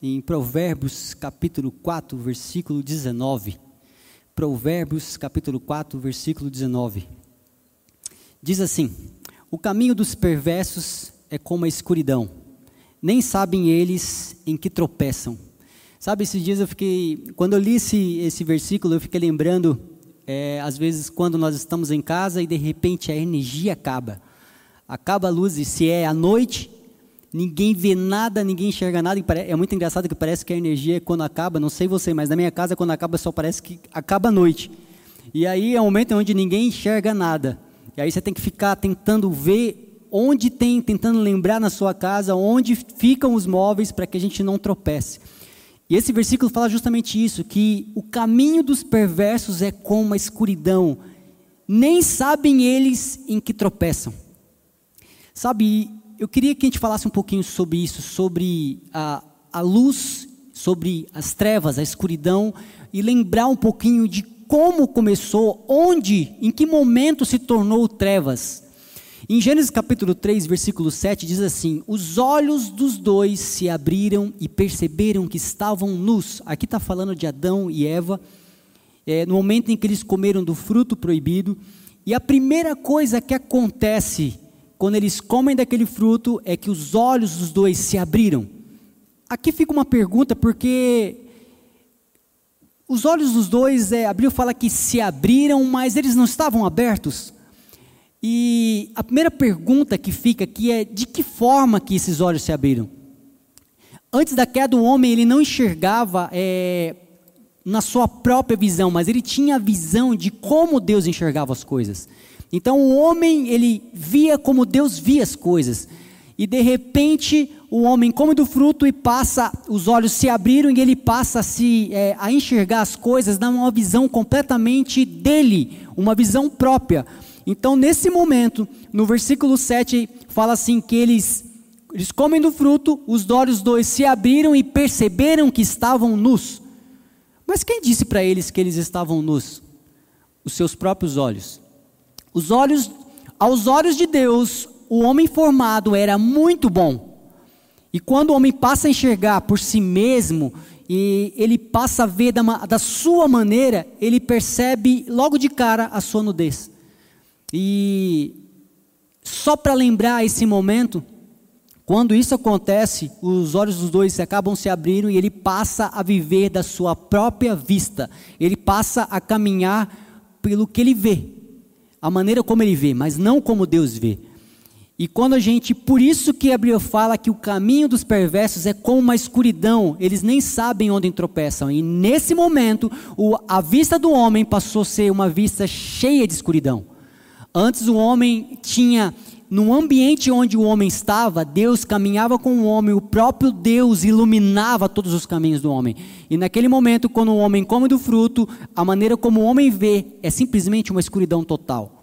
em Provérbios capítulo 4, versículo 19. Provérbios capítulo 4, versículo 19. Diz assim: O caminho dos perversos é como a escuridão, nem sabem eles em que tropeçam. Sabe, esses dias eu fiquei, quando eu li esse, esse versículo, eu fiquei lembrando, é, às vezes, quando nós estamos em casa e de repente a energia acaba. Acaba a luz, e se é à noite, ninguém vê nada, ninguém enxerga nada. É muito engraçado que parece que a energia, quando acaba, não sei você, mas na minha casa, quando acaba, só parece que acaba a noite. E aí é um momento onde ninguém enxerga nada. E aí você tem que ficar tentando ver onde tem, tentando lembrar na sua casa, onde ficam os móveis para que a gente não tropece. E esse versículo fala justamente isso, que o caminho dos perversos é como a escuridão, nem sabem eles em que tropeçam. Sabe, eu queria que a gente falasse um pouquinho sobre isso, sobre a, a luz, sobre as trevas, a escuridão, e lembrar um pouquinho de como começou, onde, em que momento se tornou trevas. Em Gênesis capítulo 3, versículo 7, diz assim: Os olhos dos dois se abriram e perceberam que estavam nus. Aqui está falando de Adão e Eva, é, no momento em que eles comeram do fruto proibido. E a primeira coisa que acontece quando eles comem daquele fruto é que os olhos dos dois se abriram. Aqui fica uma pergunta, porque os olhos dos dois, é, fala que se abriram, mas eles não estavam abertos. E a primeira pergunta que fica aqui é: de que forma que esses olhos se abriram? Antes da queda, o homem ele não enxergava é, na sua própria visão, mas ele tinha a visão de como Deus enxergava as coisas. Então o homem ele via como Deus via as coisas. E de repente o homem come do fruto e passa, os olhos se abriram e ele passa a, se, é, a enxergar as coisas, dá uma visão completamente dele, uma visão própria. Então nesse momento, no versículo 7, fala assim que eles, eles comem do fruto, os olhos dois se abriram e perceberam que estavam nus. Mas quem disse para eles que eles estavam nus? Os seus próprios olhos. Os olhos, aos olhos de Deus, o homem formado era muito bom. E quando o homem passa a enxergar por si mesmo, e ele passa a ver da, da sua maneira, ele percebe logo de cara a sua nudez. E só para lembrar esse momento, quando isso acontece, os olhos dos dois acabam se abrindo e ele passa a viver da sua própria vista. Ele passa a caminhar pelo que ele vê a maneira como ele vê, mas não como Deus vê. E quando a gente, por isso que Abraão fala que o caminho dos perversos é como uma escuridão, eles nem sabem onde tropeçam. E nesse momento, o, a vista do homem passou a ser uma vista cheia de escuridão. Antes o homem tinha, no ambiente onde o homem estava, Deus caminhava com o homem, o próprio Deus iluminava todos os caminhos do homem. E naquele momento, quando o homem come do fruto, a maneira como o homem vê é simplesmente uma escuridão total.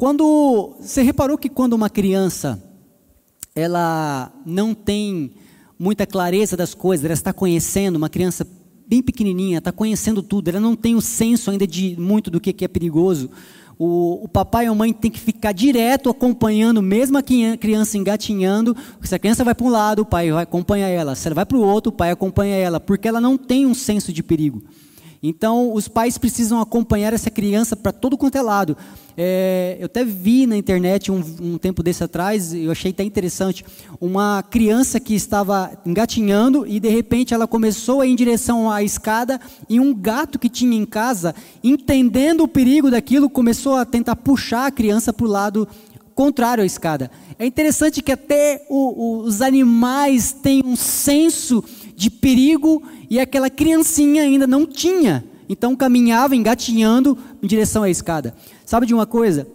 Quando você reparou que quando uma criança ela não tem muita clareza das coisas, ela está conhecendo, uma criança bem pequenininha, está conhecendo tudo, ela não tem o senso ainda de muito do que é perigoso. O, o papai e a mãe tem que ficar direto acompanhando, mesmo a criança engatinhando. Se a criança vai para um lado, o pai vai acompanhar ela. Se ela vai para o outro, o pai acompanha ela, porque ela não tem um senso de perigo. Então, os pais precisam acompanhar essa criança para todo quanto é lado. É, eu até vi na internet um, um, tempo desse atrás, eu achei até interessante, uma criança que estava engatinhando e de repente ela começou a ir em direção à escada e um gato que tinha em casa, entendendo o perigo daquilo, começou a tentar puxar a criança para o lado contrário à escada. É interessante que até o, o, os animais têm um senso de perigo e aquela criancinha ainda não tinha. Então caminhava engatinhando em direção à escada. Sabe de uma coisa?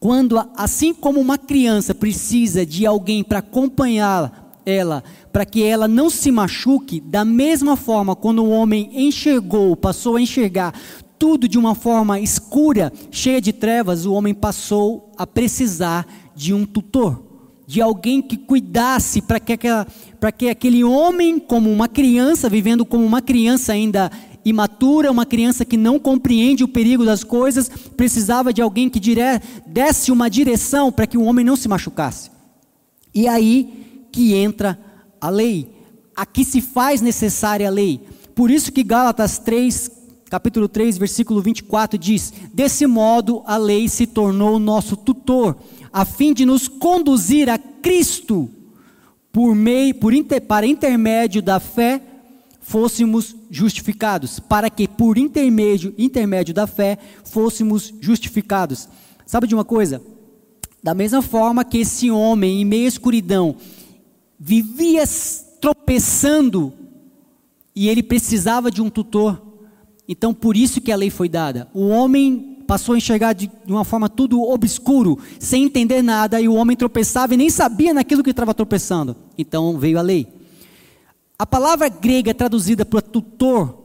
Quando assim como uma criança precisa de alguém para acompanhar ela, para que ela não se machuque, da mesma forma, quando o homem enxergou, passou a enxergar tudo de uma forma escura, cheia de trevas, o homem passou a precisar de um tutor de alguém que cuidasse para que, que aquele homem, como uma criança, vivendo como uma criança ainda imatura, uma criança que não compreende o perigo das coisas, precisava de alguém que dire, desse uma direção para que o homem não se machucasse. E aí que entra a lei. aqui se faz necessária a lei. Por isso que Gálatas 3, capítulo 3, versículo 24 diz: Desse modo a lei se tornou nosso tutor, a fim de nos conduzir a Cristo por meio por inter, para intermédio da fé fôssemos justificados, para que por intermédio, intermédio da fé fôssemos justificados. Sabe de uma coisa? Da mesma forma que esse homem, em meio à escuridão, vivia tropeçando e ele precisava de um tutor, então por isso que a lei foi dada. O homem passou a enxergar de, uma forma tudo obscuro, sem entender nada, e o homem tropeçava e nem sabia naquilo que estava tropeçando. Então veio a lei. A palavra grega traduzida para tutor,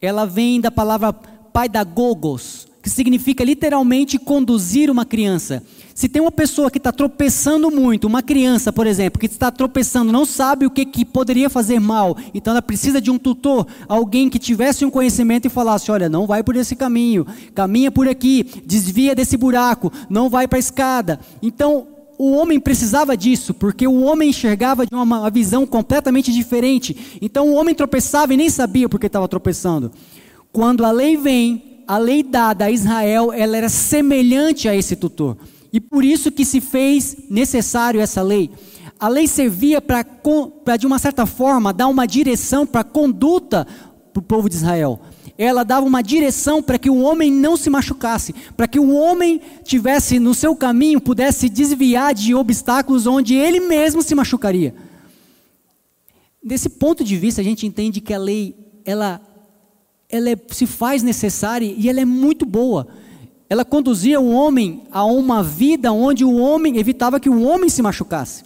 ela vem da palavra paidagogos, que significa literalmente conduzir uma criança. Se tem uma pessoa que está tropeçando muito, uma criança, por exemplo, que está tropeçando, não sabe o que, que poderia fazer mal, então ela precisa de um tutor, alguém que tivesse um conhecimento e falasse: olha, não vai por esse caminho, caminha por aqui, desvia desse buraco, não vai para a escada. Então, o homem precisava disso, porque o homem enxergava de uma visão completamente diferente. Então o homem tropeçava e nem sabia porque estava tropeçando. Quando a lei vem, a lei dada a Israel, ela era semelhante a esse tutor. E por isso que se fez necessário essa lei. A lei servia para, de uma certa forma, dar uma direção para a conduta para o povo de Israel ela dava uma direção para que o homem não se machucasse, para que o homem tivesse no seu caminho, pudesse desviar de obstáculos onde ele mesmo se machucaria. Desse ponto de vista, a gente entende que a lei, ela, ela é, se faz necessária e ela é muito boa. Ela conduzia o homem a uma vida onde o homem evitava que o homem se machucasse.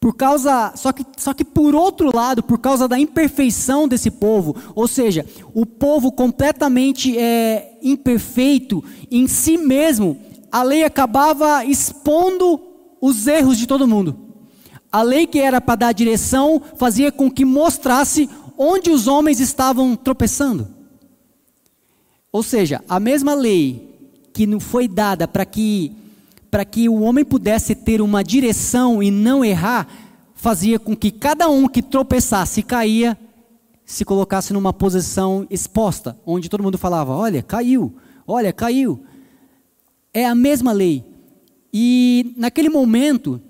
Por causa, só que, só que por outro lado, por causa da imperfeição desse povo, ou seja, o povo completamente é, imperfeito em si mesmo, a lei acabava expondo os erros de todo mundo. A lei que era para dar direção fazia com que mostrasse onde os homens estavam tropeçando. Ou seja, a mesma lei que não foi dada para que para que o homem pudesse ter uma direção e não errar, fazia com que cada um que tropeçasse e caía, se colocasse numa posição exposta, onde todo mundo falava: olha, caiu, olha, caiu. É a mesma lei. E naquele momento,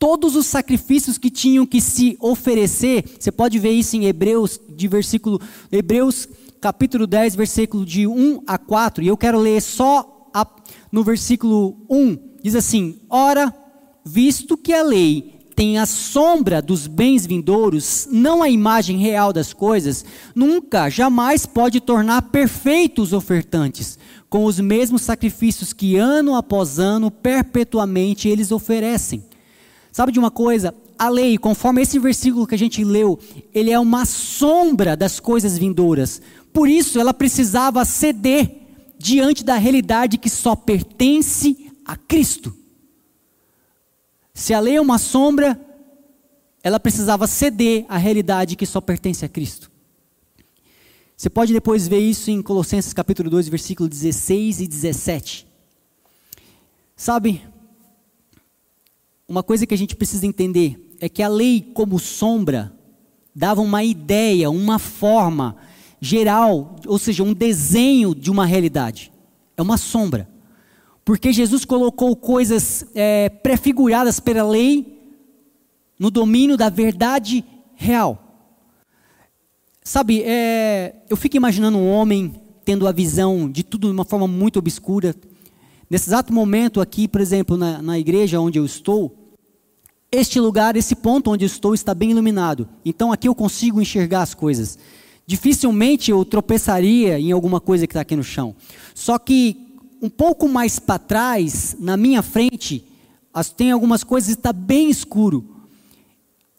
todos os sacrifícios que tinham que se oferecer, você pode ver isso em Hebreus, de versículo, Hebreus capítulo 10, versículo de 1 a 4, e eu quero ler só a, no versículo 1, diz assim: Ora, visto que a lei tem a sombra dos bens vindouros, não a imagem real das coisas, nunca, jamais pode tornar perfeitos os ofertantes, com os mesmos sacrifícios que ano após ano, perpetuamente eles oferecem. Sabe de uma coisa? A lei, conforme esse versículo que a gente leu, ele é uma sombra das coisas vindouras. Por isso, ela precisava ceder diante da realidade que só pertence a Cristo. Se a lei é uma sombra, ela precisava ceder à realidade que só pertence a Cristo. Você pode depois ver isso em Colossenses capítulo 2, versículo 16 e 17. Sabe, uma coisa que a gente precisa entender é que a lei, como sombra, dava uma ideia, uma forma geral, ou seja, um desenho de uma realidade. É uma sombra. Porque Jesus colocou coisas é, prefiguradas pela lei no domínio da verdade real. Sabe, é, eu fico imaginando um homem tendo a visão de tudo de uma forma muito obscura. Nesse exato momento aqui, por exemplo, na, na igreja onde eu estou, este lugar, esse ponto onde eu estou está bem iluminado. Então aqui eu consigo enxergar as coisas dificilmente eu tropeçaria em alguma coisa que está aqui no chão. Só que um pouco mais para trás, na minha frente, tem algumas coisas está bem escuro.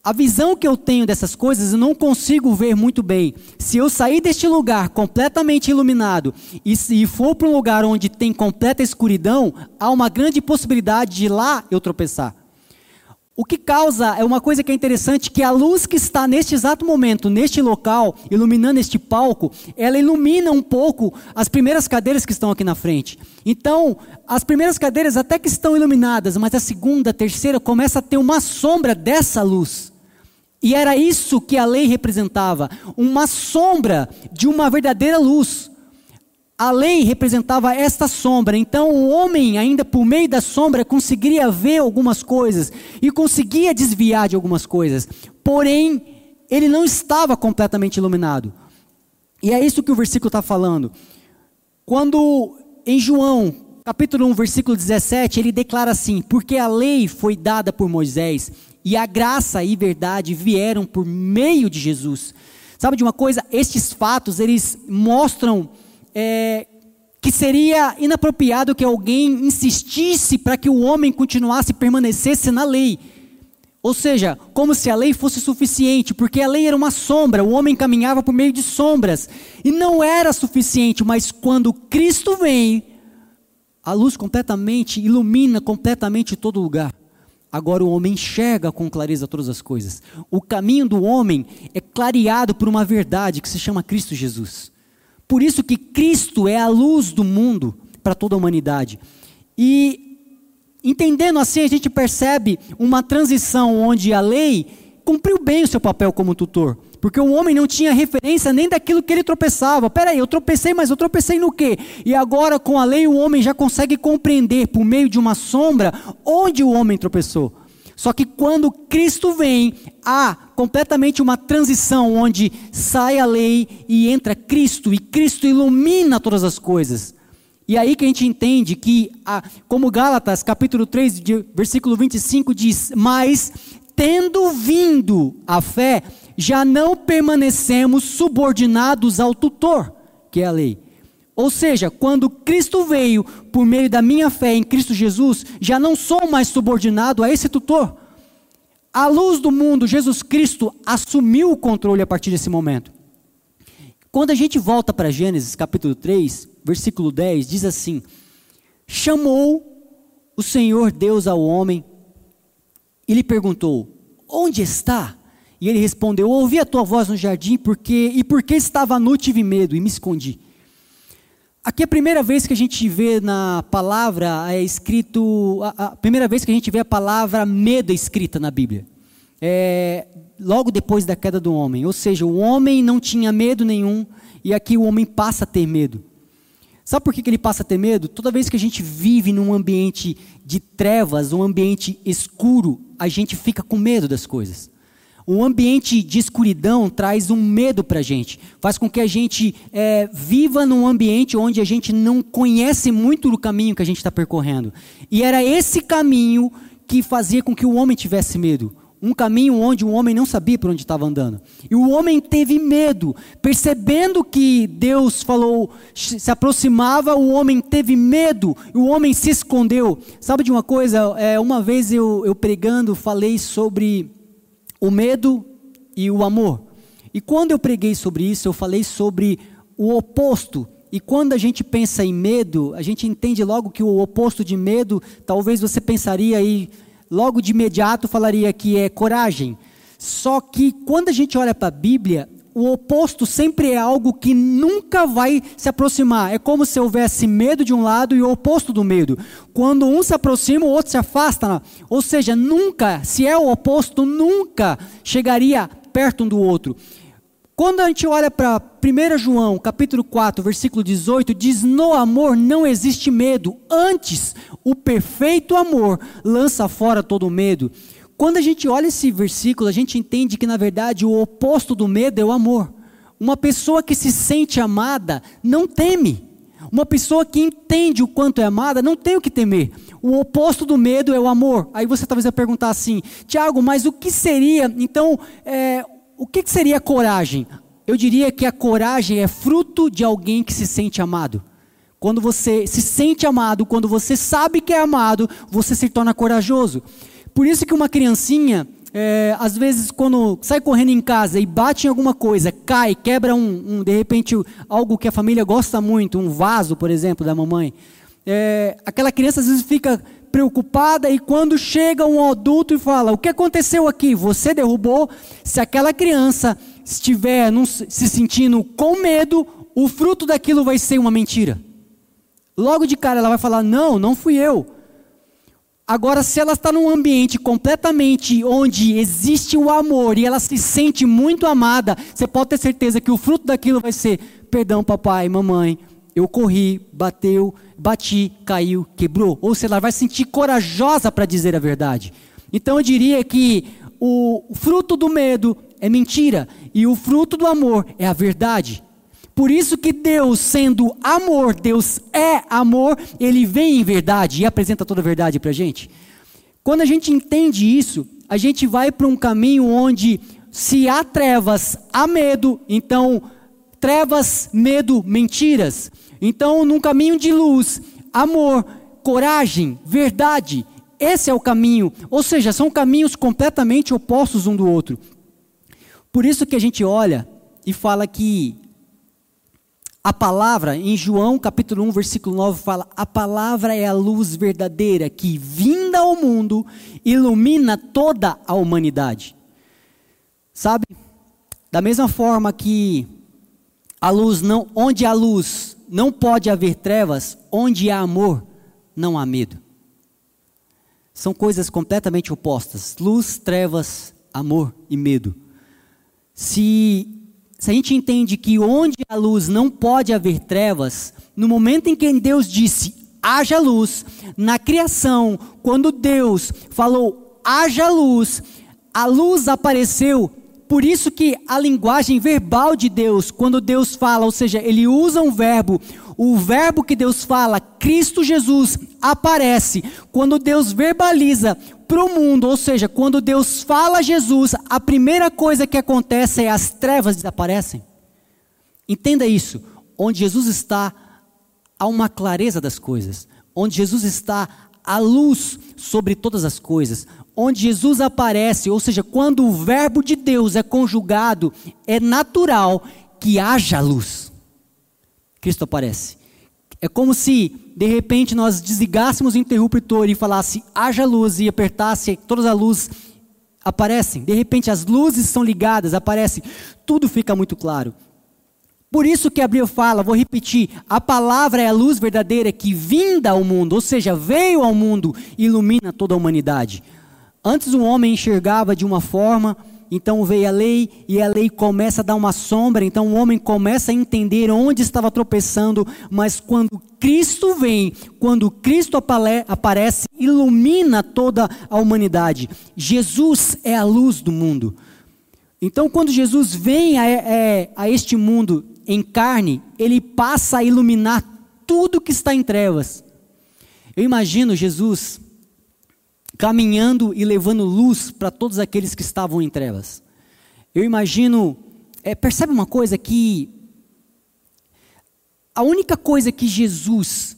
A visão que eu tenho dessas coisas eu não consigo ver muito bem. Se eu sair deste lugar completamente iluminado e for para um lugar onde tem completa escuridão, há uma grande possibilidade de lá eu tropeçar. O que causa é uma coisa que é interessante, que a luz que está neste exato momento, neste local, iluminando este palco, ela ilumina um pouco as primeiras cadeiras que estão aqui na frente. Então, as primeiras cadeiras até que estão iluminadas, mas a segunda, a terceira começa a ter uma sombra dessa luz. E era isso que a lei representava, uma sombra de uma verdadeira luz. A lei representava esta sombra, então o homem, ainda por meio da sombra, conseguiria ver algumas coisas e conseguia desviar de algumas coisas, porém, ele não estava completamente iluminado. E é isso que o versículo está falando. Quando em João, capítulo 1, versículo 17, ele declara assim: Porque a lei foi dada por Moisés e a graça e verdade vieram por meio de Jesus. Sabe de uma coisa? Estes fatos, eles mostram é, que seria inapropriado que alguém insistisse para que o homem continuasse, permanecesse na lei. Ou seja, como se a lei fosse suficiente, porque a lei era uma sombra, o homem caminhava por meio de sombras, e não era suficiente, mas quando Cristo vem, a luz completamente ilumina completamente todo lugar. Agora o homem enxerga com clareza todas as coisas. O caminho do homem é clareado por uma verdade que se chama Cristo Jesus. Por isso que Cristo é a luz do mundo para toda a humanidade. E entendendo assim, a gente percebe uma transição onde a lei cumpriu bem o seu papel como tutor. Porque o homem não tinha referência nem daquilo que ele tropeçava. Peraí, eu tropecei, mas eu tropecei no quê? E agora, com a lei, o homem já consegue compreender, por meio de uma sombra, onde o homem tropeçou. Só que quando Cristo vem, há completamente uma transição onde sai a lei e entra Cristo, e Cristo ilumina todas as coisas. E aí que a gente entende que, como Gálatas, capítulo 3, versículo 25 diz: Mas tendo vindo a fé, já não permanecemos subordinados ao tutor, que é a lei. Ou seja, quando Cristo veio por meio da minha fé em Cristo Jesus, já não sou mais subordinado a esse tutor. A luz do mundo, Jesus Cristo assumiu o controle a partir desse momento. Quando a gente volta para Gênesis capítulo 3, versículo 10, diz assim: Chamou o Senhor Deus ao homem e lhe perguntou: Onde está? E ele respondeu: Ouvi a tua voz no jardim, porque e porque estava nu tive medo e me escondi. Aqui é a primeira vez que a gente vê na palavra é escrito a, a primeira vez que a gente vê a palavra medo escrita na Bíblia. É, logo depois da queda do homem, ou seja, o homem não tinha medo nenhum e aqui o homem passa a ter medo. Sabe por que, que ele passa a ter medo? Toda vez que a gente vive num ambiente de trevas, um ambiente escuro, a gente fica com medo das coisas. O ambiente de escuridão traz um medo para a gente, faz com que a gente é, viva num ambiente onde a gente não conhece muito do caminho que a gente está percorrendo. E era esse caminho que fazia com que o homem tivesse medo. Um caminho onde o homem não sabia por onde estava andando. E o homem teve medo, percebendo que Deus falou, se aproximava, o homem teve medo, o homem se escondeu. Sabe de uma coisa? É, uma vez eu, eu pregando falei sobre o medo e o amor. E quando eu preguei sobre isso, eu falei sobre o oposto. E quando a gente pensa em medo, a gente entende logo que o oposto de medo, talvez você pensaria aí, logo de imediato falaria que é coragem. Só que quando a gente olha para a Bíblia, o oposto sempre é algo que nunca vai se aproximar. É como se houvesse medo de um lado e o oposto do medo. Quando um se aproxima, o outro se afasta. Ou seja, nunca, se é o oposto, nunca chegaria perto um do outro. Quando a gente olha para 1 João, capítulo 4, versículo 18, diz: No amor não existe medo, antes o perfeito amor lança fora todo medo. Quando a gente olha esse versículo, a gente entende que na verdade o oposto do medo é o amor. Uma pessoa que se sente amada não teme. Uma pessoa que entende o quanto é amada não tem o que temer. O oposto do medo é o amor. Aí você talvez vai perguntar assim, Tiago, mas o que seria, então, é, o que seria coragem? Eu diria que a coragem é fruto de alguém que se sente amado. Quando você se sente amado, quando você sabe que é amado, você se torna corajoso. Por isso que uma criancinha, é, às vezes, quando sai correndo em casa e bate em alguma coisa, cai, quebra um, um, de repente, algo que a família gosta muito, um vaso, por exemplo, da mamãe. É, aquela criança às vezes fica preocupada e quando chega um adulto e fala: O que aconteceu aqui? Você derrubou. Se aquela criança estiver num, se sentindo com medo, o fruto daquilo vai ser uma mentira. Logo de cara ela vai falar: Não, não fui eu. Agora, se ela está num ambiente completamente onde existe o amor e ela se sente muito amada, você pode ter certeza que o fruto daquilo vai ser: perdão, papai, mamãe, eu corri, bateu, bati, caiu, quebrou. Ou seja, ela vai se sentir corajosa para dizer a verdade. Então eu diria que o fruto do medo é mentira e o fruto do amor é a verdade. Por isso que Deus, sendo amor, Deus é amor, ele vem em verdade e apresenta toda a verdade para a gente. Quando a gente entende isso, a gente vai para um caminho onde se há trevas, há medo, então trevas, medo, mentiras. Então, num caminho de luz, amor, coragem, verdade, esse é o caminho. Ou seja, são caminhos completamente opostos um do outro. Por isso que a gente olha e fala que a palavra, em João capítulo 1, versículo 9, fala: A palavra é a luz verdadeira que, vinda ao mundo, ilumina toda a humanidade. Sabe? Da mesma forma que a luz não, onde há luz, não pode haver trevas, onde há amor, não há medo. São coisas completamente opostas: luz, trevas, amor e medo. Se se a gente entende que onde há luz não pode haver trevas, no momento em que Deus disse haja luz, na criação, quando Deus falou haja luz, a luz apareceu. Por isso que a linguagem verbal de Deus, quando Deus fala, ou seja, ele usa um verbo, o verbo que Deus fala, Cristo Jesus, aparece. Quando Deus verbaliza para o mundo, ou seja, quando Deus fala Jesus, a primeira coisa que acontece é as trevas desaparecem. Entenda isso. Onde Jesus está, há uma clareza das coisas. Onde Jesus está, há luz sobre todas as coisas. Onde Jesus aparece, ou seja, quando o Verbo de Deus é conjugado, é natural que haja luz. Cristo aparece. É como se, de repente, nós desligássemos o interruptor e falasse, haja luz, e apertasse, todas as luzes aparecem. De repente, as luzes são ligadas, aparecem. Tudo fica muito claro. Por isso que Abril fala, vou repetir, a palavra é a luz verdadeira que vinda ao mundo, ou seja, veio ao mundo e ilumina toda a humanidade. Antes o homem enxergava de uma forma, então veio a lei e a lei começa a dar uma sombra, então o homem começa a entender onde estava tropeçando, mas quando Cristo vem, quando Cristo aparece, ilumina toda a humanidade. Jesus é a luz do mundo. Então, quando Jesus vem a, é, a este mundo em carne, ele passa a iluminar tudo que está em trevas. Eu imagino Jesus caminhando e levando luz para todos aqueles que estavam em trevas. Eu imagino, é, percebe uma coisa que a única coisa que Jesus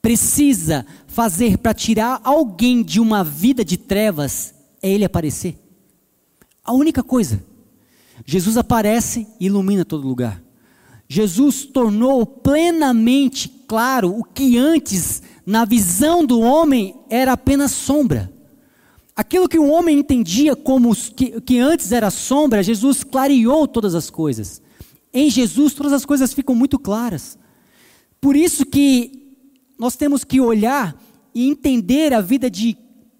precisa fazer para tirar alguém de uma vida de trevas é ele aparecer. A única coisa. Jesus aparece e ilumina todo lugar. Jesus tornou plenamente claro o que antes na visão do homem, era apenas sombra. Aquilo que o homem entendia como que, que antes era sombra, Jesus clareou todas as coisas. Em Jesus, todas as coisas ficam muito claras. Por isso que nós temos que olhar e entender a vida de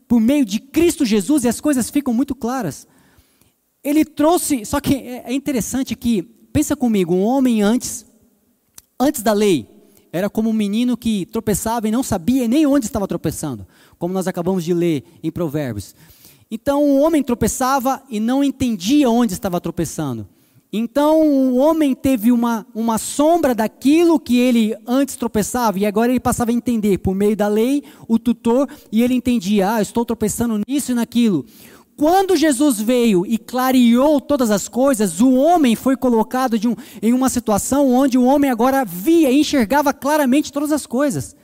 por meio de Cristo Jesus e as coisas ficam muito claras. Ele trouxe, só que é, é interessante que pensa comigo, um homem antes antes da lei, era como um menino que tropeçava e não sabia nem onde estava tropeçando, como nós acabamos de ler em Provérbios. Então o homem tropeçava e não entendia onde estava tropeçando. Então o homem teve uma, uma sombra daquilo que ele antes tropeçava, e agora ele passava a entender por meio da lei, o tutor, e ele entendia: ah, estou tropeçando nisso e naquilo. Quando Jesus veio e clareou todas as coisas, o homem foi colocado um, em uma situação onde o homem agora via e enxergava claramente todas as coisas.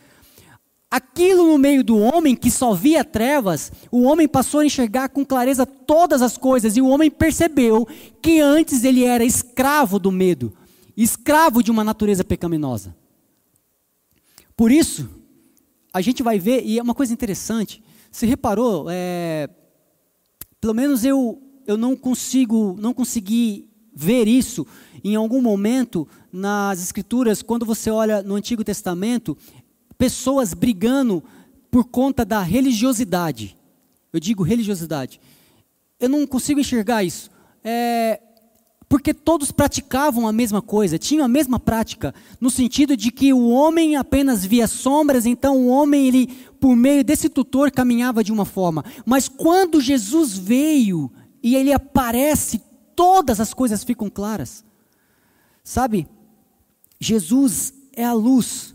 Aquilo no meio do homem que só via trevas, o homem passou a enxergar com clareza todas as coisas e o homem percebeu que antes ele era escravo do medo, escravo de uma natureza pecaminosa. Por isso, a gente vai ver, e é uma coisa interessante, você reparou, é, pelo menos eu, eu não consigo, não consegui ver isso em algum momento nas escrituras, quando você olha no Antigo Testamento, pessoas brigando por conta da religiosidade. Eu digo religiosidade. Eu não consigo enxergar isso. É, porque todos praticavam a mesma coisa, tinham a mesma prática, no sentido de que o homem apenas via sombras, então o homem, ele, por meio desse tutor, caminhava de uma forma. Mas quando Jesus veio e ele aparece, todas as coisas ficam claras. Sabe, Jesus é a luz.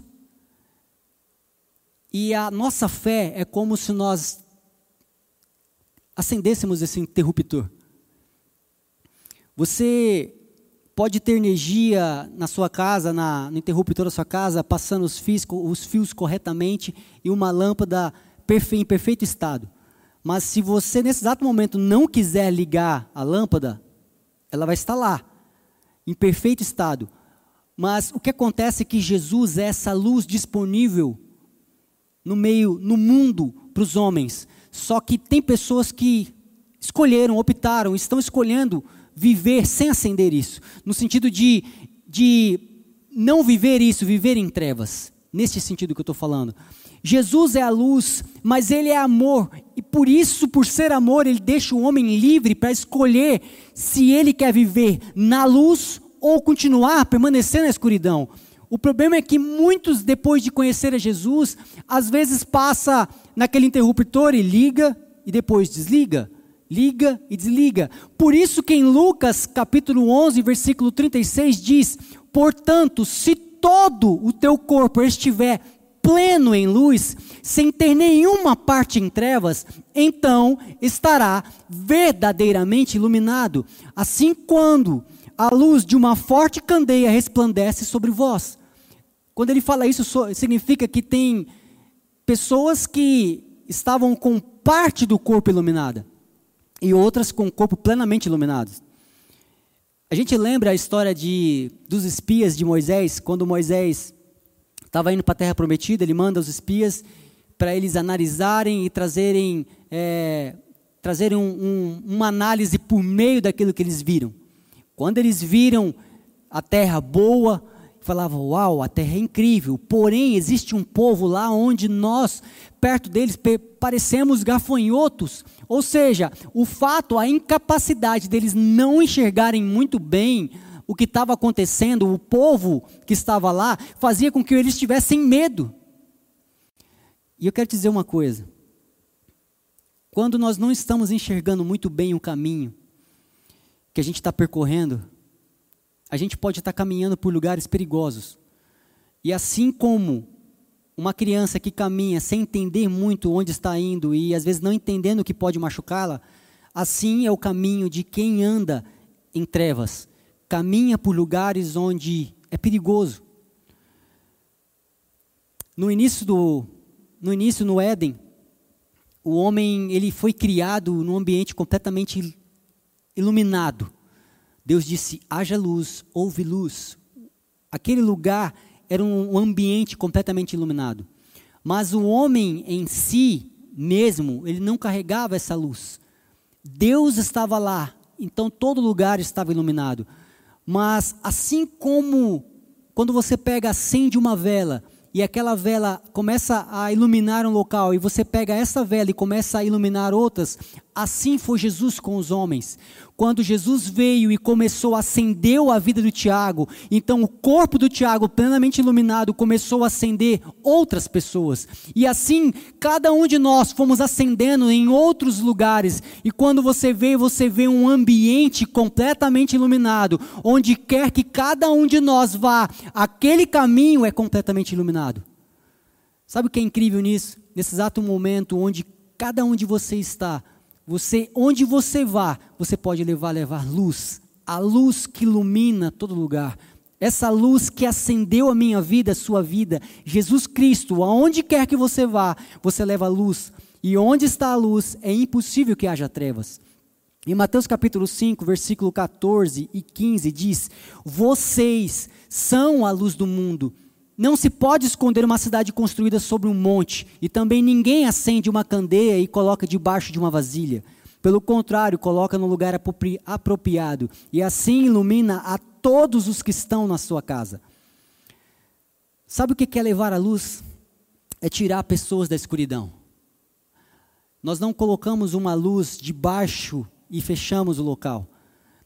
E a nossa fé é como se nós acendêssemos esse interruptor. Você pode ter energia na sua casa, na, no interruptor da sua casa, passando os fios, os fios corretamente e uma lâmpada perfe, em perfeito estado. Mas se você nesse exato momento não quiser ligar a lâmpada, ela vai estar lá, em perfeito estado. Mas o que acontece é que Jesus é essa luz disponível no meio, no mundo, para os homens. Só que tem pessoas que escolheram, optaram, estão escolhendo viver sem acender isso, no sentido de, de não viver isso, viver em trevas, nesse sentido que eu estou falando. Jesus é a luz, mas ele é amor, e por isso, por ser amor, ele deixa o homem livre para escolher se ele quer viver na luz ou continuar, permanecer na escuridão. O problema é que muitos, depois de conhecer a Jesus, às vezes passa naquele interruptor e liga e depois desliga liga e desliga. Por isso que em Lucas capítulo 11, versículo 36 diz: "Portanto, se todo o teu corpo estiver pleno em luz, sem ter nenhuma parte em trevas, então estará verdadeiramente iluminado, assim quando a luz de uma forte candeia resplandece sobre vós." Quando ele fala isso, significa que tem pessoas que estavam com parte do corpo iluminada e outras com o corpo plenamente iluminado. A gente lembra a história de, dos espias de Moisés, quando Moisés estava indo para a terra prometida, ele manda os espias para eles analisarem e trazerem, é, trazerem um, um, uma análise por meio daquilo que eles viram. Quando eles viram a terra boa, falavam: Uau, a terra é incrível, porém existe um povo lá onde nós, perto deles, parecemos gafanhotos. Ou seja, o fato, a incapacidade deles não enxergarem muito bem o que estava acontecendo, o povo que estava lá, fazia com que eles tivessem medo. E eu quero te dizer uma coisa: quando nós não estamos enxergando muito bem o caminho que a gente está percorrendo, a gente pode estar caminhando por lugares perigosos. E assim como uma criança que caminha sem entender muito onde está indo e às vezes não entendendo o que pode machucá-la, assim é o caminho de quem anda em trevas. Caminha por lugares onde é perigoso. No início do no início no Éden, o homem ele foi criado num ambiente completamente iluminado. Deus disse: haja luz, houve luz. Aquele lugar era um ambiente completamente iluminado. Mas o homem em si mesmo, ele não carregava essa luz. Deus estava lá, então todo lugar estava iluminado. Mas assim como quando você pega, acende uma vela e aquela vela começa a iluminar um local e você pega essa vela e começa a iluminar outras, assim foi Jesus com os homens. Quando Jesus veio e começou, acendeu a vida do Tiago, então o corpo do Tiago, plenamente iluminado, começou a acender outras pessoas. E assim, cada um de nós fomos acendendo em outros lugares. E quando você vê, você vê um ambiente completamente iluminado. Onde quer que cada um de nós vá, aquele caminho é completamente iluminado. Sabe o que é incrível nisso? Nesse exato momento onde cada um de vocês está, você, onde você vá, você pode levar, levar luz, a luz que ilumina todo lugar. Essa luz que acendeu a minha vida, a sua vida, Jesus Cristo, aonde quer que você vá, você leva luz. E onde está a luz, é impossível que haja trevas. Em Mateus capítulo 5, versículo 14 e 15 diz: Vocês são a luz do mundo. Não se pode esconder uma cidade construída sobre um monte, e também ninguém acende uma candeia e coloca debaixo de uma vasilha. Pelo contrário, coloca no lugar apropriado, e assim ilumina a todos os que estão na sua casa. Sabe o que é levar a luz? é tirar pessoas da escuridão. Nós não colocamos uma luz debaixo e fechamos o local.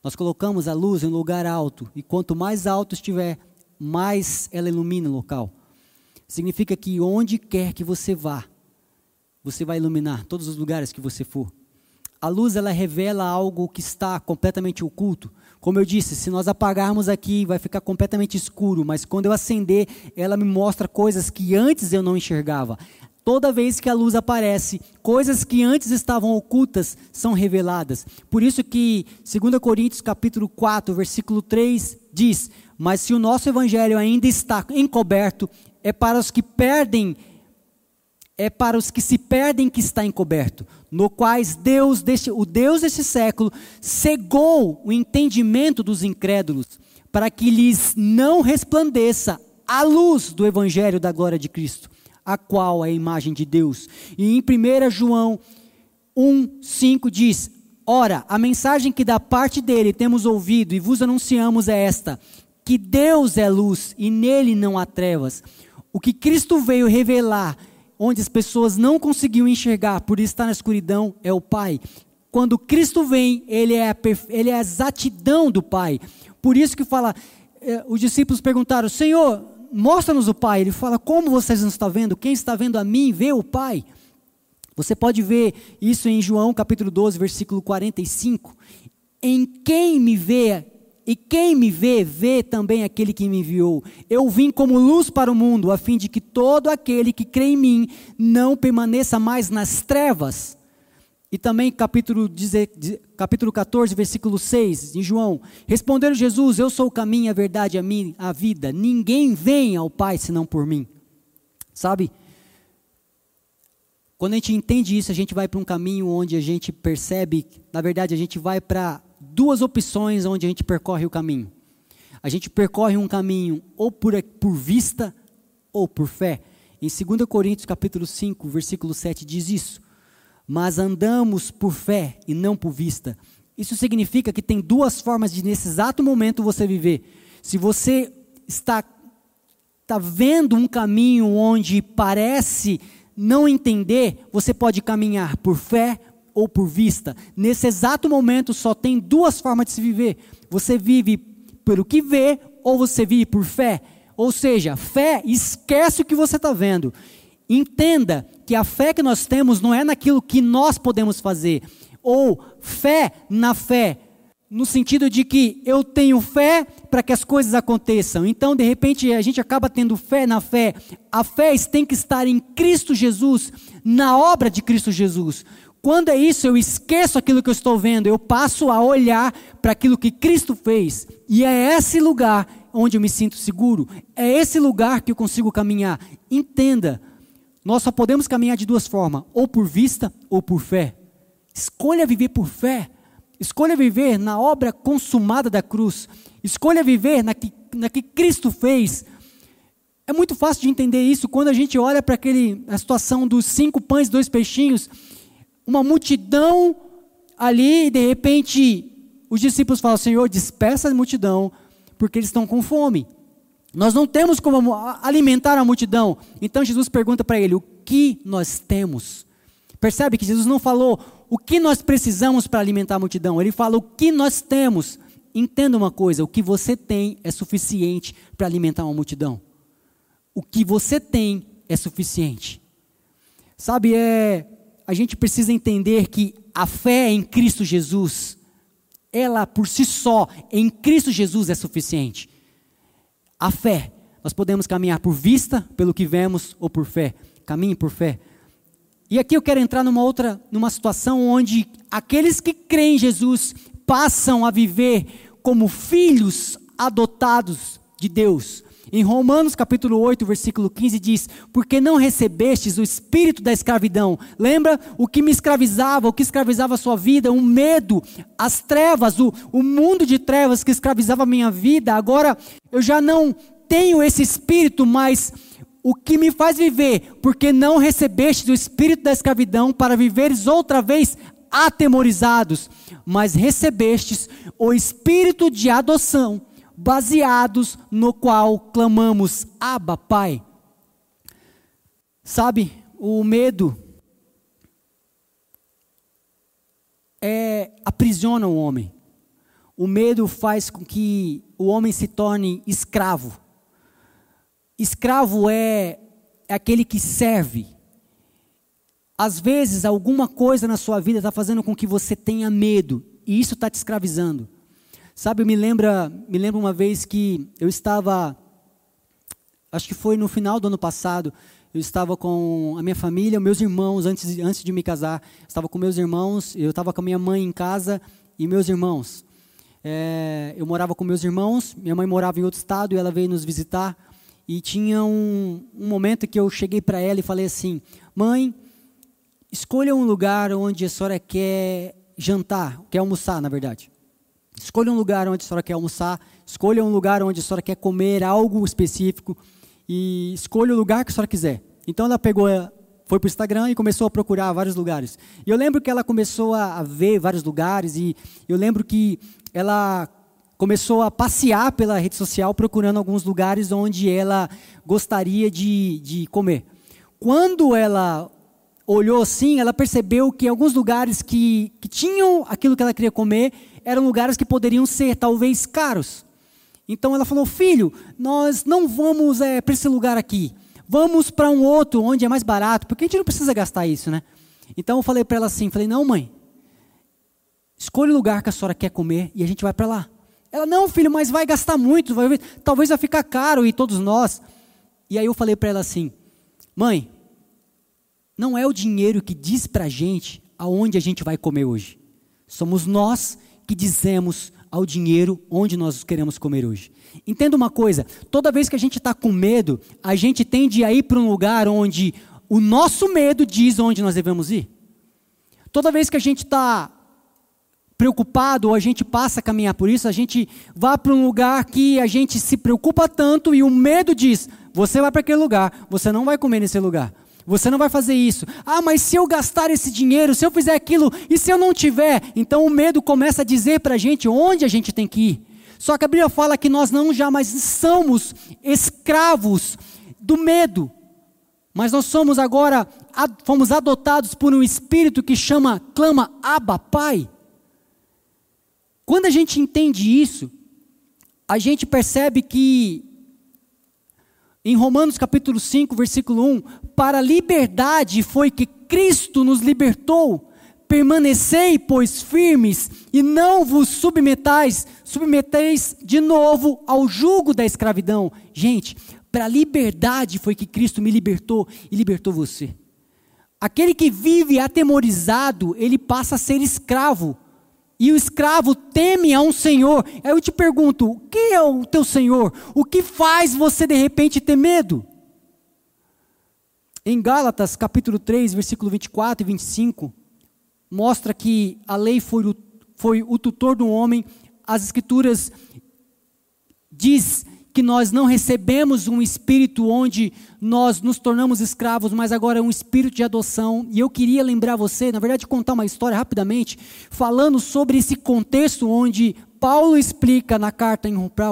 Nós colocamos a luz em lugar alto, e quanto mais alto estiver, mais ela ilumina o local. Significa que onde quer que você vá, você vai iluminar todos os lugares que você for. A luz ela revela algo que está completamente oculto. Como eu disse, se nós apagarmos aqui, vai ficar completamente escuro, mas quando eu acender, ela me mostra coisas que antes eu não enxergava. Toda vez que a luz aparece, coisas que antes estavam ocultas são reveladas. Por isso que 2 Coríntios capítulo 4, versículo 3 diz: "Mas se o nosso evangelho ainda está encoberto, é para os que perdem é para os que se perdem que está encoberto, no quais Deus deste, o Deus deste século cegou o entendimento dos incrédulos, para que lhes não resplandeça a luz do evangelho da glória de Cristo, a qual é a imagem de Deus. E em 1 João 1:5 diz: Ora, a mensagem que da parte dele temos ouvido e vos anunciamos é esta: que Deus é luz e nele não há trevas. O que Cristo veio revelar onde as pessoas não conseguiam enxergar por estar na escuridão é o Pai. Quando Cristo vem, ele é a, ele é a exatidão do Pai. Por isso que fala, eh, os discípulos perguntaram, Senhor, mostra-nos o Pai. Ele fala, como vocês não estão vendo? Quem está vendo a mim, vê o Pai. Você pode ver isso em João capítulo 12, versículo 45. Em quem me vê, e quem me vê, vê também aquele que me enviou. Eu vim como luz para o mundo, a fim de que todo aquele que crê em mim não permaneça mais nas trevas. E também capítulo, capítulo 14, versículo 6, em João. Respondendo Jesus, eu sou o caminho, a verdade, a, mim, a vida. Ninguém vem ao Pai senão por mim. Sabe? Quando a gente entende isso, a gente vai para um caminho onde a gente percebe, na verdade, a gente vai para duas opções onde a gente percorre o caminho. A gente percorre um caminho ou por, por vista ou por fé. Em 2 Coríntios capítulo 5, versículo 7 diz isso. Mas andamos por fé e não por vista. Isso significa que tem duas formas de nesse exato momento você viver. Se você está está vendo um caminho onde parece não entender, você pode caminhar por fé ou por vista. Nesse exato momento só tem duas formas de se viver. Você vive pelo que vê ou você vive por fé. Ou seja, fé, esquece o que você está vendo. Entenda que a fé que nós temos não é naquilo que nós podemos fazer. Ou fé na fé, no sentido de que eu tenho fé para que as coisas aconteçam. Então, de repente, a gente acaba tendo fé na fé. A fé tem que estar em Cristo Jesus, na obra de Cristo Jesus. Quando é isso, eu esqueço aquilo que eu estou vendo, eu passo a olhar para aquilo que Cristo fez. E é esse lugar onde eu me sinto seguro, é esse lugar que eu consigo caminhar. Entenda, nós só podemos caminhar de duas formas, ou por vista ou por fé. Escolha viver por fé. Escolha viver na obra consumada da cruz. Escolha viver na que, na que Cristo fez. É muito fácil de entender isso quando a gente olha para a situação dos cinco pães e dois peixinhos uma multidão ali e de repente os discípulos falam: Senhor, despeça a multidão, porque eles estão com fome. Nós não temos como alimentar a multidão. Então Jesus pergunta para ele: O que nós temos? Percebe que Jesus não falou o que nós precisamos para alimentar a multidão, ele fala o que nós temos. Entenda uma coisa: o que você tem é suficiente para alimentar uma multidão. O que você tem é suficiente. Sabe, é a gente precisa entender que a fé em Cristo Jesus, ela por si só, em Cristo Jesus é suficiente. A fé, nós podemos caminhar por vista, pelo que vemos, ou por fé. Caminhe por fé. E aqui eu quero entrar numa outra, numa situação onde aqueles que creem em Jesus passam a viver como filhos adotados de Deus. Em Romanos capítulo 8, versículo 15 diz: Porque não recebestes o espírito da escravidão. Lembra o que me escravizava, o que escravizava a sua vida, o medo, as trevas, o, o mundo de trevas que escravizava a minha vida. Agora eu já não tenho esse espírito, mas o que me faz viver, porque não recebestes o espírito da escravidão para viveres outra vez atemorizados, mas recebestes o espírito de adoção baseados no qual clamamos Abba, Pai. Sabe, o medo é, aprisiona o homem. O medo faz com que o homem se torne escravo. Escravo é, é aquele que serve. Às vezes, alguma coisa na sua vida está fazendo com que você tenha medo, e isso está te escravizando. Sabe, me lembra, me lembra uma vez que eu estava, acho que foi no final do ano passado, eu estava com a minha família, meus irmãos, antes, antes de me casar, estava com meus irmãos, eu estava com a minha mãe em casa e meus irmãos. É, eu morava com meus irmãos, minha mãe morava em outro estado e ela veio nos visitar. E tinha um, um momento que eu cheguei para ela e falei assim: Mãe, escolha um lugar onde a senhora quer jantar, quer almoçar, na verdade. Escolha um lugar onde a senhora quer almoçar, escolha um lugar onde a senhora quer comer algo específico e escolha o lugar que a senhora quiser. Então ela pegou, foi para o Instagram e começou a procurar vários lugares. E eu lembro que ela começou a, a ver vários lugares e eu lembro que ela começou a passear pela rede social procurando alguns lugares onde ela gostaria de, de comer. Quando ela olhou assim, ela percebeu que alguns lugares que, que tinham aquilo que ela queria comer eram lugares que poderiam ser talvez caros. Então ela falou: Filho, nós não vamos é, para esse lugar aqui. Vamos para um outro onde é mais barato, porque a gente não precisa gastar isso, né? Então eu falei para ela assim: falei, Não, mãe, escolha o lugar que a senhora quer comer e a gente vai para lá. Ela: Não, filho, mas vai gastar muito, vai, talvez vai ficar caro e todos nós. E aí eu falei para ela assim: Mãe, não é o dinheiro que diz para a gente aonde a gente vai comer hoje. Somos nós que dizemos ao dinheiro onde nós queremos comer hoje. Entenda uma coisa: toda vez que a gente está com medo, a gente tende a ir para um lugar onde o nosso medo diz onde nós devemos ir. Toda vez que a gente está preocupado ou a gente passa a caminhar por isso, a gente vai para um lugar que a gente se preocupa tanto e o medo diz: você vai para aquele lugar, você não vai comer nesse lugar. Você não vai fazer isso. Ah, mas se eu gastar esse dinheiro, se eu fizer aquilo, e se eu não tiver? Então o medo começa a dizer para a gente onde a gente tem que ir. Só que a Bíblia fala que nós não jamais somos escravos do medo. Mas nós somos agora, fomos adotados por um espírito que chama, clama, Abba, Pai. Quando a gente entende isso, a gente percebe que em Romanos capítulo 5, versículo 1, para a liberdade foi que Cristo nos libertou. Permanecei, pois, firmes e não vos submetais, submeteis de novo ao jugo da escravidão. Gente, para a liberdade foi que Cristo me libertou e libertou você. Aquele que vive atemorizado, ele passa a ser escravo e o escravo teme a um senhor. Aí eu te pergunto: o que é o teu senhor? O que faz você de repente ter medo? Em Gálatas, capítulo 3, versículo 24 e 25, mostra que a lei foi o, foi o tutor do homem. As escrituras diz que nós não recebemos um espírito onde nós nos tornamos escravos, mas agora é um espírito de adoção. E eu queria lembrar você, na verdade, contar uma história rapidamente, falando sobre esse contexto onde Paulo explica na carta para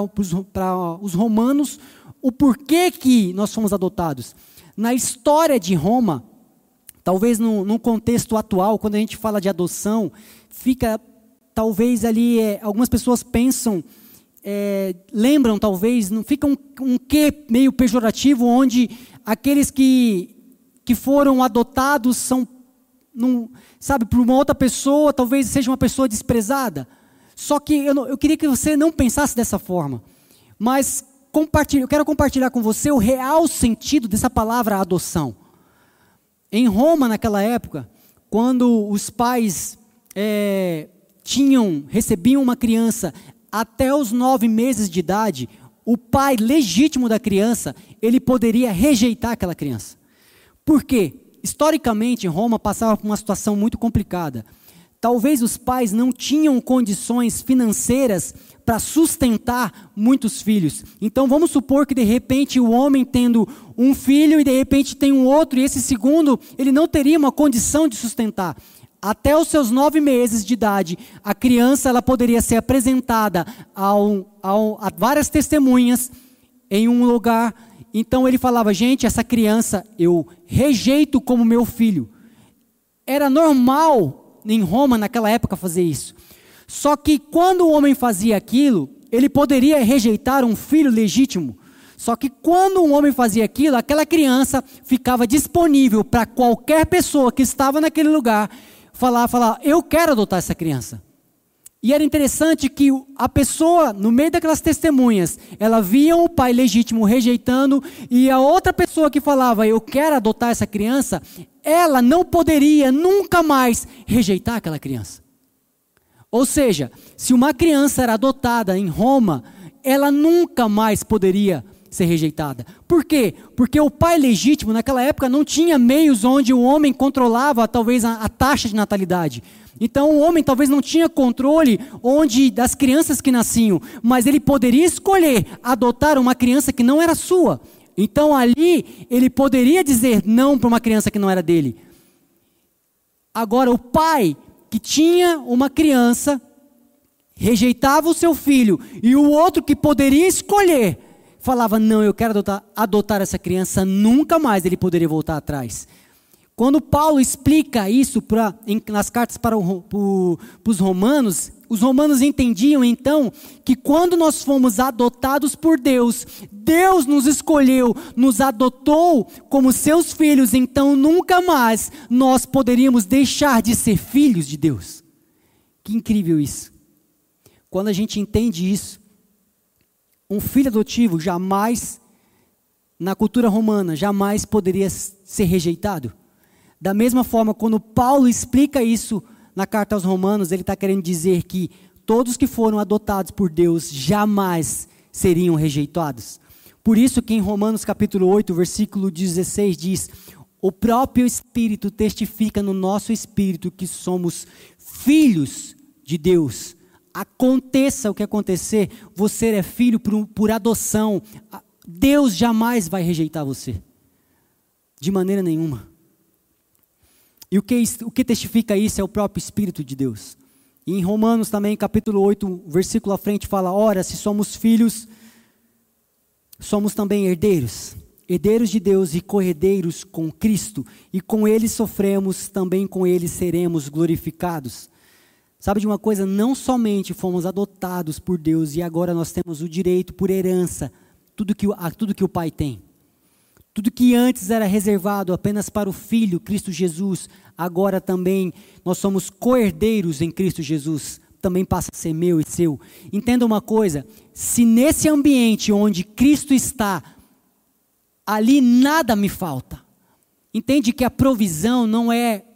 os romanos o porquê que nós fomos adotados. Na história de Roma, talvez no, no contexto atual, quando a gente fala de adoção, fica talvez ali, é, algumas pessoas pensam é, lembram talvez, não fica um, um quê meio pejorativo, onde aqueles que, que foram adotados são, num, sabe, por uma outra pessoa, talvez seja uma pessoa desprezada. Só que eu, eu queria que você não pensasse dessa forma, mas eu quero compartilhar com você o real sentido dessa palavra adoção. Em Roma, naquela época, quando os pais é, tinham, recebiam uma criança até os nove meses de idade, o pai legítimo da criança, ele poderia rejeitar aquela criança. Por quê? Historicamente, Roma passava por uma situação muito complicada. Talvez os pais não tinham condições financeiras para sustentar muitos filhos. Então vamos supor que de repente o homem tendo um filho e de repente tem um outro, e esse segundo ele não teria uma condição de sustentar até os seus nove meses de idade, a criança ela poderia ser apresentada ao, ao, a várias testemunhas em um lugar então ele falava: gente, essa criança eu rejeito como meu filho. Era normal em Roma naquela época fazer isso. Só que quando o homem fazia aquilo, ele poderia rejeitar um filho legítimo. Só que quando um homem fazia aquilo, aquela criança ficava disponível para qualquer pessoa que estava naquele lugar falar, falar, eu quero adotar essa criança. E era interessante que a pessoa, no meio daquelas testemunhas, ela via o pai legítimo rejeitando, e a outra pessoa que falava, eu quero adotar essa criança, ela não poderia nunca mais rejeitar aquela criança. Ou seja, se uma criança era adotada em Roma, ela nunca mais poderia ser rejeitada. Por quê? Porque o pai legítimo naquela época não tinha meios onde o homem controlava talvez a, a taxa de natalidade. Então o homem talvez não tinha controle onde das crianças que nasciam, mas ele poderia escolher adotar uma criança que não era sua. Então ali ele poderia dizer não para uma criança que não era dele. Agora o pai que tinha uma criança rejeitava o seu filho e o outro que poderia escolher falava: Não, eu quero adotar, adotar essa criança, nunca mais ele poderia voltar atrás. Quando Paulo explica isso pra, em, nas cartas para, o, para os romanos, os romanos entendiam então que quando nós fomos adotados por Deus, Deus nos escolheu, nos adotou como seus filhos, então nunca mais nós poderíamos deixar de ser filhos de Deus. Que incrível isso. Quando a gente entende isso, um filho adotivo jamais, na cultura romana, jamais poderia ser rejeitado. Da mesma forma, quando Paulo explica isso na carta aos Romanos, ele está querendo dizer que todos que foram adotados por Deus jamais seriam rejeitados. Por isso que em Romanos capítulo 8, versículo 16 diz: "O próprio Espírito testifica no nosso espírito que somos filhos de Deus." Aconteça o que acontecer, você é filho por, por adoção. Deus jamais vai rejeitar você. De maneira nenhuma. E o que, o que testifica isso é o próprio Espírito de Deus. E em Romanos também, capítulo 8, versículo à frente, fala: Ora, se somos filhos, somos também herdeiros. Herdeiros de Deus e corredeiros com Cristo. E com Ele sofremos, também com Ele seremos glorificados. Sabe de uma coisa? Não somente fomos adotados por Deus e agora nós temos o direito por herança, tudo que, a, tudo que o Pai tem. Tudo que antes era reservado apenas para o Filho, Cristo Jesus, agora também nós somos coerdeiros em Cristo Jesus, também passa a ser meu e seu. Entenda uma coisa: se nesse ambiente onde Cristo está, ali nada me falta. Entende que a provisão não é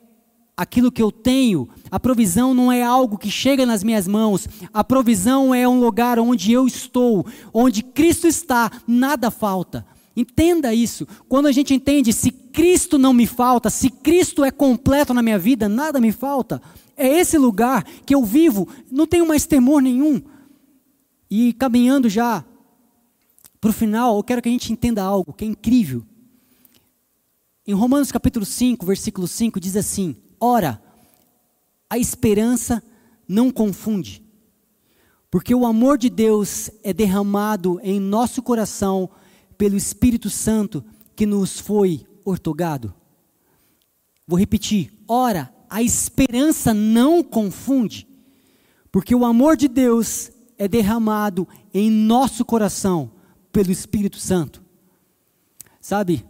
aquilo que eu tenho, a provisão não é algo que chega nas minhas mãos, a provisão é um lugar onde eu estou, onde Cristo está, nada falta. Entenda isso. Quando a gente entende, se Cristo não me falta, se Cristo é completo na minha vida, nada me falta. É esse lugar que eu vivo, não tenho mais temor nenhum. E caminhando já para o final, eu quero que a gente entenda algo que é incrível. Em Romanos capítulo 5, versículo 5, diz assim: Ora, a esperança não confunde, porque o amor de Deus é derramado em nosso coração pelo Espírito Santo que nos foi ortogado. Vou repetir: ora, a esperança não confunde, porque o amor de Deus é derramado em nosso coração pelo Espírito Santo. Sabe,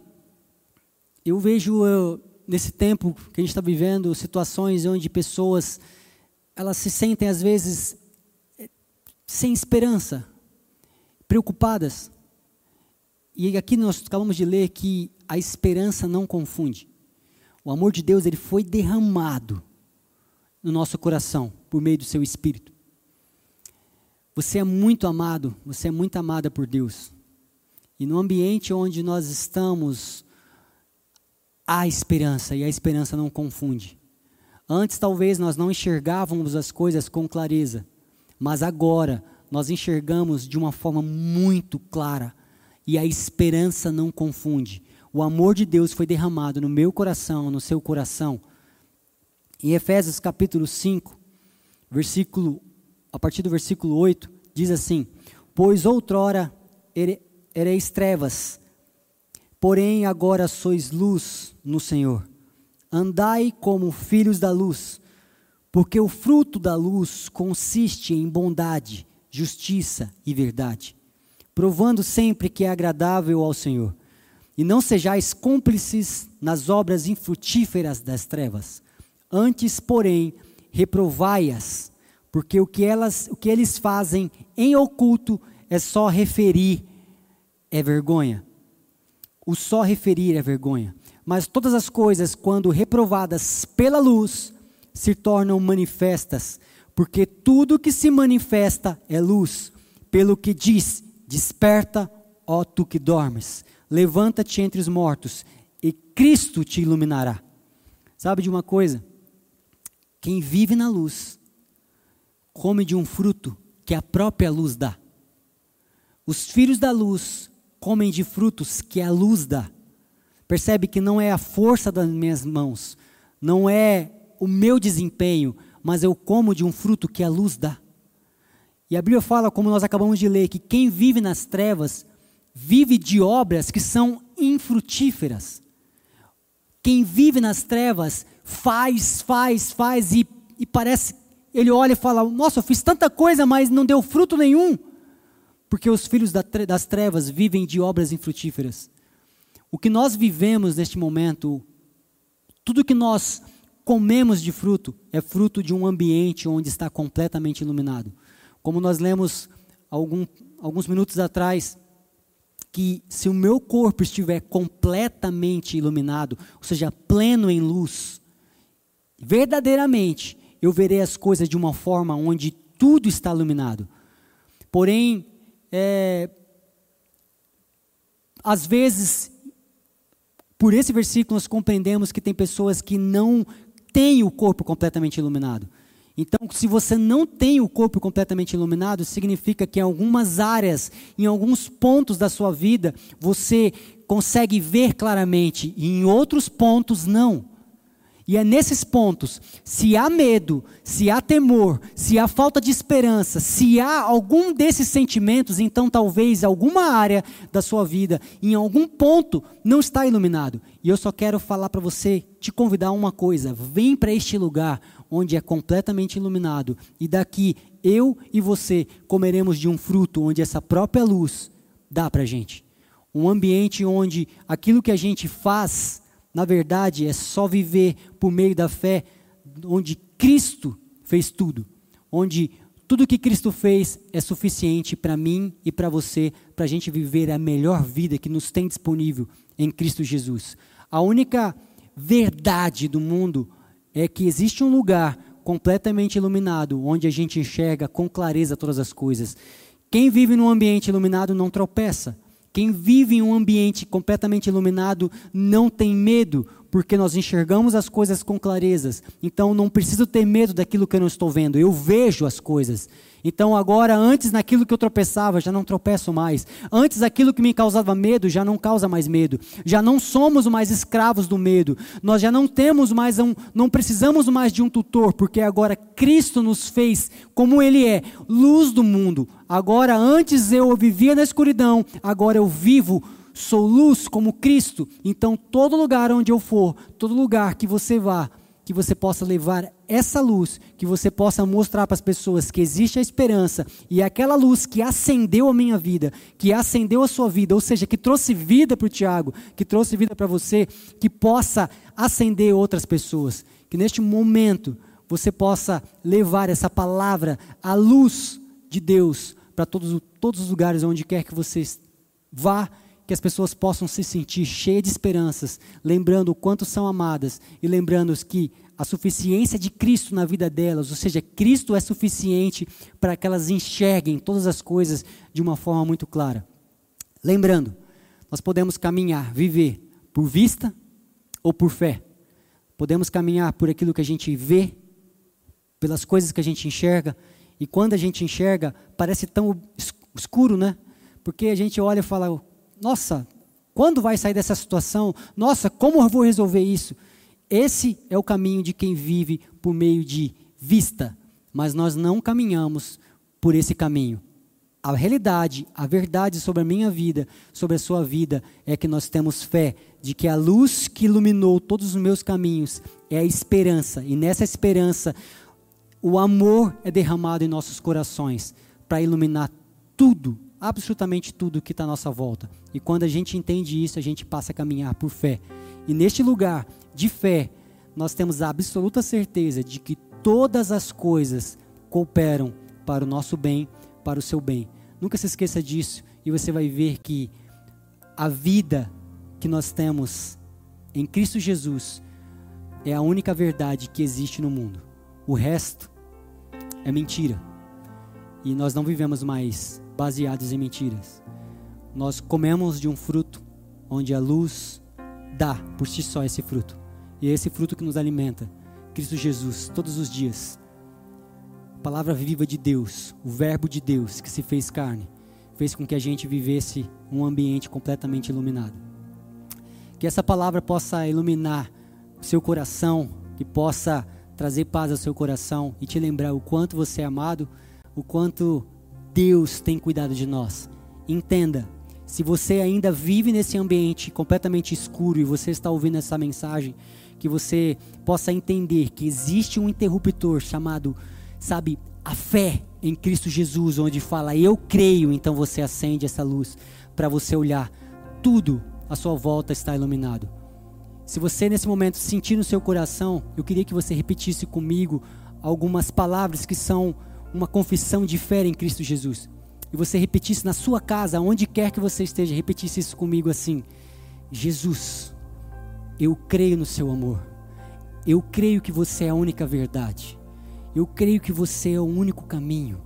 eu vejo eu, nesse tempo que a gente está vivendo, situações onde pessoas elas se sentem às vezes sem esperança, preocupadas. E aqui nós acabamos de ler que a esperança não confunde. O amor de Deus ele foi derramado no nosso coração por meio do seu espírito. Você é muito amado, você é muito amada por Deus. E no ambiente onde nós estamos, há esperança e a esperança não confunde. Antes talvez nós não enxergávamos as coisas com clareza, mas agora nós enxergamos de uma forma muito clara e a esperança não confunde. O amor de Deus foi derramado no meu coração, no seu coração. Em Efésios capítulo 5, versículo a partir do versículo 8, diz assim: Pois outrora ereis trevas, Porém, agora sois luz no Senhor. Andai como filhos da luz, porque o fruto da luz consiste em bondade, justiça e verdade, provando sempre que é agradável ao Senhor. E não sejais cúmplices nas obras infrutíferas das trevas. Antes, porém, reprovai-as, porque o que, elas, o que eles fazem em oculto é só referir, é vergonha. O só referir é vergonha. Mas todas as coisas, quando reprovadas pela luz, se tornam manifestas, porque tudo que se manifesta é luz. Pelo que diz: Desperta, ó tu que dormes, levanta-te entre os mortos, e Cristo te iluminará. Sabe de uma coisa? Quem vive na luz, come de um fruto que a própria luz dá. Os filhos da luz comem de frutos que a luz dá. Percebe que não é a força das minhas mãos, não é o meu desempenho, mas eu como de um fruto que a luz dá. E a Bíblia fala, como nós acabamos de ler, que quem vive nas trevas vive de obras que são infrutíferas. Quem vive nas trevas faz, faz, faz e, e parece, ele olha e fala: Nossa, eu fiz tanta coisa, mas não deu fruto nenhum. Porque os filhos das trevas vivem de obras infrutíferas. O que nós vivemos neste momento, tudo que nós comemos de fruto é fruto de um ambiente onde está completamente iluminado. Como nós lemos algum, alguns minutos atrás, que se o meu corpo estiver completamente iluminado, ou seja, pleno em luz, verdadeiramente eu verei as coisas de uma forma onde tudo está iluminado. Porém, é, às vezes, por esse versículo, nós compreendemos que tem pessoas que não tem o corpo completamente iluminado. Então, se você não tem o corpo completamente iluminado, significa que em algumas áreas, em alguns pontos da sua vida, você consegue ver claramente, e em outros pontos não. E é nesses pontos, se há medo, se há temor, se há falta de esperança, se há algum desses sentimentos, então talvez alguma área da sua vida, em algum ponto, não está iluminado. E eu só quero falar para você, te convidar a uma coisa: vem para este lugar onde é completamente iluminado, e daqui eu e você comeremos de um fruto onde essa própria luz dá para gente. Um ambiente onde aquilo que a gente faz na verdade, é só viver por meio da fé, onde Cristo fez tudo, onde tudo que Cristo fez é suficiente para mim e para você, para a gente viver a melhor vida que nos tem disponível em Cristo Jesus. A única verdade do mundo é que existe um lugar completamente iluminado, onde a gente enxerga com clareza todas as coisas. Quem vive num ambiente iluminado não tropeça. Quem vive em um ambiente completamente iluminado não tem medo, porque nós enxergamos as coisas com clarezas. Então não preciso ter medo daquilo que eu não estou vendo, eu vejo as coisas. Então agora, antes naquilo que eu tropeçava, já não tropeço mais. Antes aquilo que me causava medo, já não causa mais medo. Já não somos mais escravos do medo. Nós já não temos mais um, não precisamos mais de um tutor, porque agora Cristo nos fez como ele é, luz do mundo. Agora antes eu vivia na escuridão, agora eu vivo sou luz como Cristo. Então todo lugar onde eu for, todo lugar que você vá, que você possa levar essa luz, que você possa mostrar para as pessoas que existe a esperança e aquela luz que acendeu a minha vida, que acendeu a sua vida, ou seja, que trouxe vida para o Tiago, que trouxe vida para você, que possa acender outras pessoas, que neste momento você possa levar essa palavra, a luz de Deus para todos, todos os lugares onde quer que você vá que as pessoas possam se sentir cheias de esperanças, lembrando o quanto são amadas e lembrando que a suficiência de Cristo na vida delas, ou seja, Cristo é suficiente para que elas enxerguem todas as coisas de uma forma muito clara. Lembrando, nós podemos caminhar, viver por vista ou por fé. Podemos caminhar por aquilo que a gente vê, pelas coisas que a gente enxerga, e quando a gente enxerga, parece tão escuro, né? Porque a gente olha e fala: nossa, quando vai sair dessa situação? Nossa, como eu vou resolver isso? Esse é o caminho de quem vive por meio de vista, mas nós não caminhamos por esse caminho. a realidade, a verdade sobre a minha vida, sobre a sua vida, é que nós temos fé de que a luz que iluminou todos os meus caminhos é a esperança, e nessa esperança, o amor é derramado em nossos corações para iluminar tudo, absolutamente tudo que está à nossa volta. E quando a gente entende isso, a gente passa a caminhar por fé. E neste lugar de fé, nós temos a absoluta certeza de que todas as coisas cooperam para o nosso bem, para o seu bem. Nunca se esqueça disso e você vai ver que a vida que nós temos em Cristo Jesus é a única verdade que existe no mundo. O resto é mentira. E nós não vivemos mais baseados em mentiras. Nós comemos de um fruto onde a luz dá por si só esse fruto. E é esse fruto que nos alimenta. Cristo Jesus, todos os dias. A palavra viva de Deus, o Verbo de Deus que se fez carne, fez com que a gente vivesse um ambiente completamente iluminado. Que essa palavra possa iluminar seu coração, que possa trazer paz ao seu coração e te lembrar o quanto você é amado, o quanto Deus tem cuidado de nós. Entenda, se você ainda vive nesse ambiente completamente escuro e você está ouvindo essa mensagem, que você possa entender que existe um interruptor chamado, sabe, a fé em Cristo Jesus, onde fala eu creio, então você acende essa luz para você olhar, tudo à sua volta está iluminado. Se você nesse momento sentir no seu coração, eu queria que você repetisse comigo algumas palavras que são uma confissão de fé em Cristo Jesus e você repetisse na sua casa, onde quer que você esteja, repetisse isso comigo assim: Jesus, eu creio no seu amor. Eu creio que você é a única verdade. Eu creio que você é o único caminho.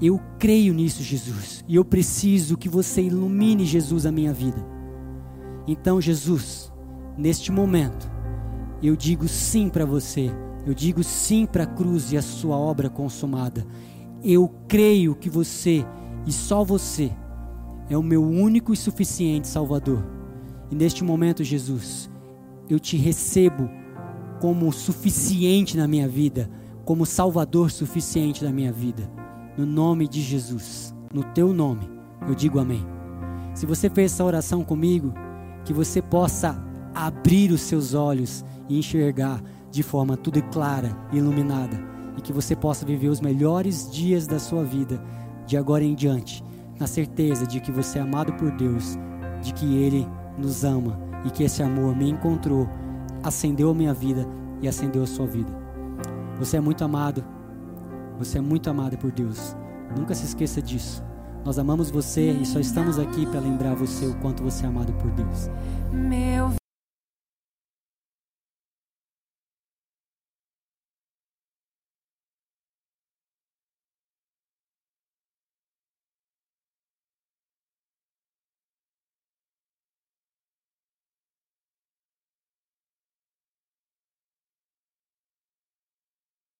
Eu creio nisso, Jesus. E eu preciso que você ilumine, Jesus, a minha vida. Então, Jesus, neste momento, eu digo sim para você. Eu digo sim para a cruz e a sua obra consumada. Eu creio que você e só você é o meu único e suficiente Salvador. E neste momento, Jesus, eu te recebo como suficiente na minha vida, como Salvador suficiente na minha vida. No nome de Jesus, no teu nome, eu digo amém. Se você fez essa oração comigo, que você possa abrir os seus olhos e enxergar de forma tudo clara e iluminada e que você possa viver os melhores dias da sua vida de agora em diante, na certeza de que você é amado por Deus, de que Ele nos ama e que esse amor me encontrou, acendeu a minha vida e acendeu a sua vida. Você é muito amado, você é muito amado por Deus. Nunca se esqueça disso. Nós amamos você e só estamos aqui para lembrar você o quanto você é amado por Deus. Meu